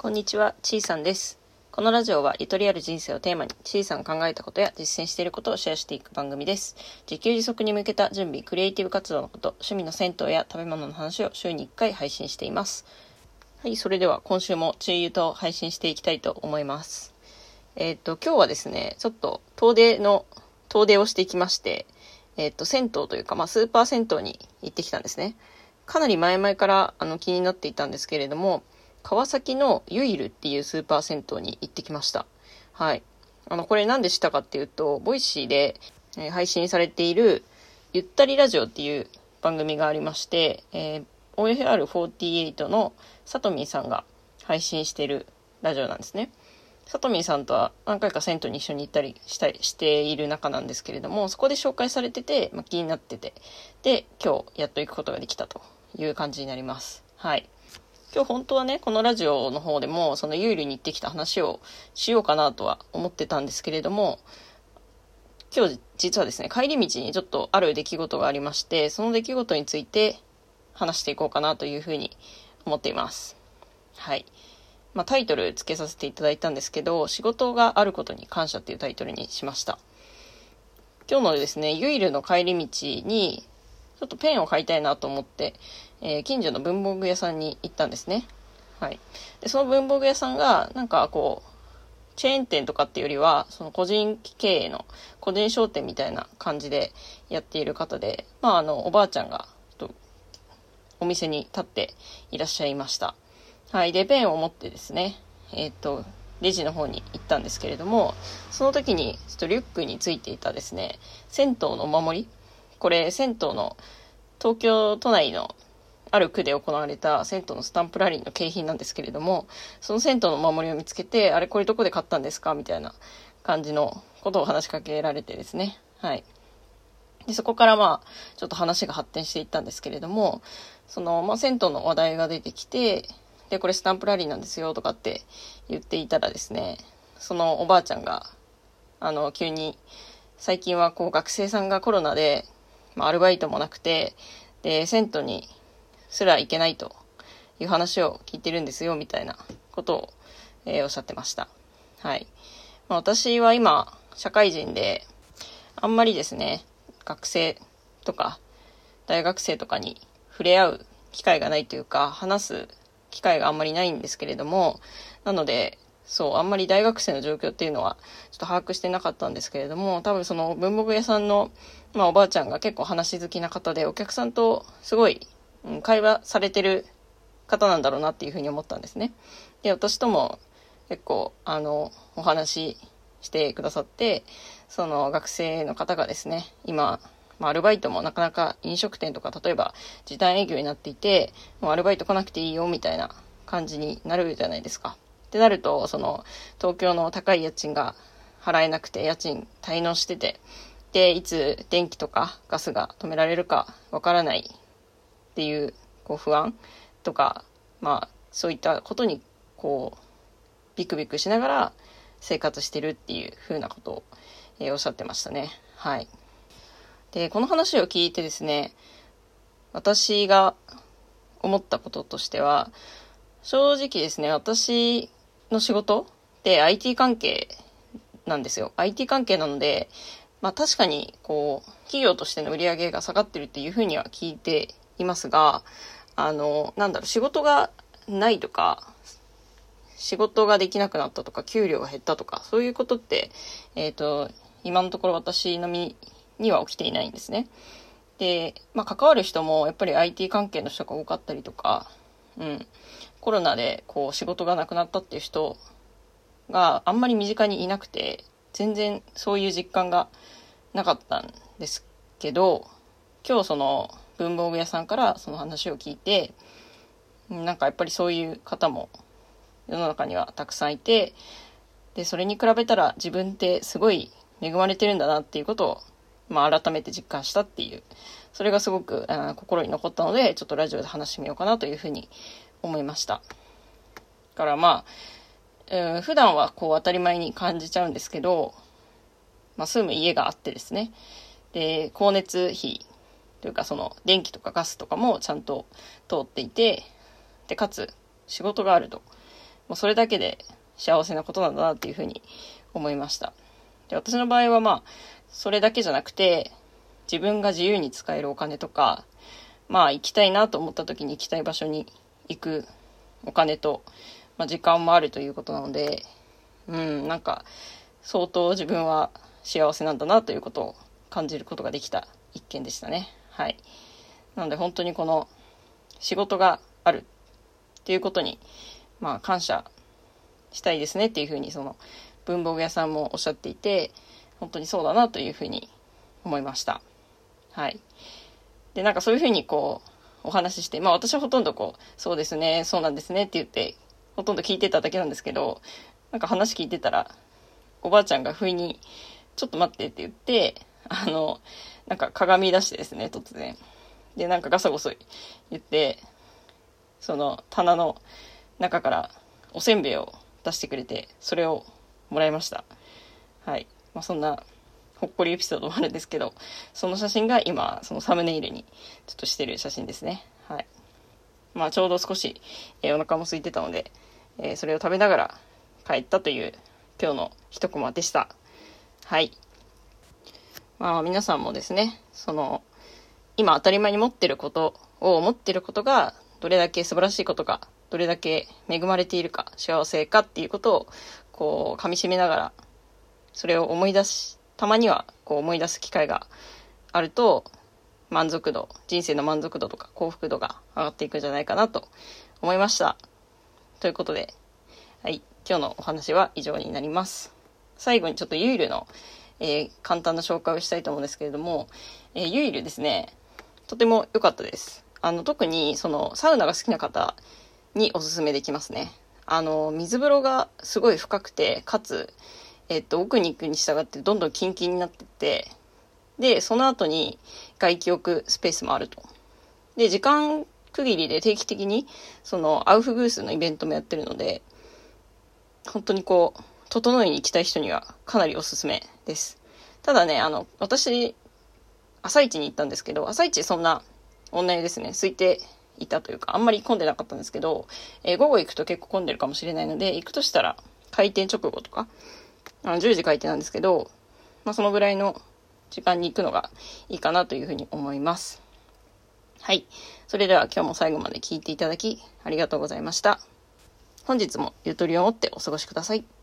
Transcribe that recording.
こんにちは、ちいさんです。このラジオはゆとりある人生をテーマに、ちいさん考えたことや実践していることをシェアしていく番組です。自給自足に向けた準備、クリエイティブ活動のこと、趣味の銭湯や食べ物の話を週に1回配信しています。はい、それでは今週もちいゆと配信していきたいと思います。えっ、と、今日はですね、ちょっと遠出の、遠出をしてきまして、えっ、と、銭湯というか、まあ、スーパー銭湯に行ってきたんですね。かなり前々からあの気になっていたんですけれども、川崎のユイルっていうスーパー銭湯に行ってきました。はい。あの、これなんで知ったかっていうと、 Voicy で、配信されている、ゆったりラジオっていう番組がありまして、えー OFR48 のさとみんさんが配信しているラジオなんですね。さとみんさんとは何回か銭湯に一緒に行ったりしたりしている仲なんですけれども、そこで紹介されてて、まあ、気になってて、で、今日やっと行くことができたという感じになります。はい。今日本当はね、このラジオの方でも、そのユールに行ってきた話をしようかなとは思ってたんですけれども、今日実はですね、帰り道にちょっとある出来事がありまして、その出来事について話していこうかなというふうに思っています。はい。まあ、タイトルつけさせていただいたんですけど、仕事があることに感謝っていうタイトルにしました。今日のですね、ユイルの帰り道に、ちょっとペンを買いたいなと思って、えー近所の文房具屋さんに行ったんですね。はい。で、その文房具屋さんが、なんかこう、チェーン店とかっていうよりは、その個人経営の個人商店みたいな感じでやっている方で、まああの、おばあちゃんが、お店に立っていらっしゃいました。はい。で、ペンを持ってですね、えっ、と、レジの方に行ったんですけれども、その時に、ちょっとリュックについていたですね、銭湯のお守りこれ、銭湯の東京都内のある区で行われた銭湯のスタンプラリーの景品なんですけれども、その銭湯のお守りを見つけて、あれこれどこで買ったんですかみたいな感じのことを話しかけられてですね。はい。で、そこからまあ、ちょっと話が発展していったんですけれども、その、まあ、銭湯の話題が出てきて、で、これスタンプラリーなんですよとかって言っていたらですね、そのおばあちゃんが、あの、急に、最近はこう学生さんがコロナで、まあ、アルバイトもなくて、で、銭湯にすら行けないという話を聞いてるんですよ、みたいなことを、えーおっしゃってました。はい。まあ、私は今、社会人で、あんまりですね、学生とか、大学生とかに触れ合う機会がないというか、話す機会があんまりないんですけれども、なので、そう、あんまり大学生の状況っていうのは、ちょっと把握してなかったんですけれども、多分その文房具屋さんの、まあおばあちゃんが結構話好きな方で、お客さんとすごい、会話されてる方なんだろうなっていうふうに思ったんですね。で、私とも結構、あの、お話ししてくださって、その学生の方がですね、今、まあ、アルバイトもなかなか飲食店とか、例えば時短営業になっていて、もうアルバイト来なくていいよみたいな感じになるじゃないですか。ってなると、その、東京の高い家賃が払えなくて、家賃滞納してて、で、いつ電気とかガスが止められるかわからないっていう、こう不安とか、まあ、そういったことに、こう、ビクビクしながら生活してるっていう風なことを、えーおっしゃってましたね。はい。で、この話を聞いてですね、私が思ったこととしては、正直ですね、私の仕事って IT 関係なんですよ。IT 関係なので、まあ確かに、こう、企業としての売り上げが下がってるっていうふうには聞いていますが、あの、なんだろう、仕事がないとか、仕事ができなくなったとか、給料が減ったとか、そういうことって、えっ、と、今のところ私の身には起きていないんですね。で、まあ関わる人もやっぱり IT 関係の人が多かったりとか、うん、コロナでこう仕事がなくなったっていう人があんまり身近にいなくて、全然そういう実感がなかったんですけど、今日その文房具屋さんからその話を聞いて、なんかやっぱりそういう方も世の中にはたくさんいて、で、それに比べたら自分ってすごい恵まれてるんだなっていうことを、まあ改めて実感したっていう、それがすごく心に残ったので、ちょっとラジオで話してみようかなというふうに思いました。だからまあ、うん普段はこう当たり前に感じちゃうんですけど、まあ住む家があってですね。で、光熱費というかその電気とかガスとかもちゃんと通っていて、で、かつ仕事があると。もうそれだけで幸せなことなんだなっていうふうに思いました。で私の場合はまあ、それだけじゃなくて、自分が自由に使えるお金とか、まあ行きたいなと思った時に行きたい場所に行くお金と、まあ、時間もあるということなので、うん、なんか相当自分は幸せなんだなということを感じることができた一件でしたね。はい。なので本当にこの仕事があるっていうことに、まあ感謝したいですねっていうふうにその文房具屋さんもおっしゃっていて、本当にそうだなというふうに思いました。はい。で、なんかそういうふうにこう、お話しして、まあ私はほとんどこう、そうですね、そうなんですねって言って、ほとんど聞いてただけなんですけど、なんか話聞いてたら、おばあちゃんが不意に、ちょっと待ってって言って、あの、なんか鏡出してですね、突然。で、なんかガサゴソ言って、その棚の中からおせんべいを出してくれて、それをもらいました。はい。まあ、そんな、ほっこりエピソードもあるんですけど、その写真が今、そのサムネイルにちょっとしてる写真ですね。はい。まあ、ちょうど少し、えー、お腹も空いてたので、えー、それを食べながら帰ったという今日の一コマでした。はい。まあ、皆さんもですね、その、今当たり前に持ってることを持ってることがどれだけ素晴らしいことか、どれだけ恵まれているか、幸せかっていうことを、こう、噛み締めながら、それを思い出し、たまには、こう思い出す機会があると、満足度、人生の満足度とか幸福度が上がっていくんじゃないかなと思いました。ということで、はい、今日のお話は以上になります。最後にちょっとユイルの、えー、簡単な紹介をしたいと思うんですけれども、えー、ユイルですね、とても良かったです。あの、特にそのサウナが好きな方におすすめできますね。あの、水風呂がすごい深くて、かつ、えっと、奥に行くに従ってどんどんキンキンになってって、で、その後に外気浴スペースもあると。で、時間区切りで定期的に、その、アウフグースのイベントもやってるので、本当にこう、整いに行きたい人にはかなりおすすめです。ただね、あの、私、朝一に行ったんですけど、朝一そんな女湯ですね、空いていたというか、あんまり混んでなかったんですけど、えー、午後行くと結構混んでるかもしれないので、行くとしたら開店直後とか、あの10時開店なんですけど、まあ、そのぐらいの時間に行くのがいいかなというふうに思います。はい。それでは今日も最後まで聞いていただきありがとうございました。本日もゆとりを持ってお過ごしください。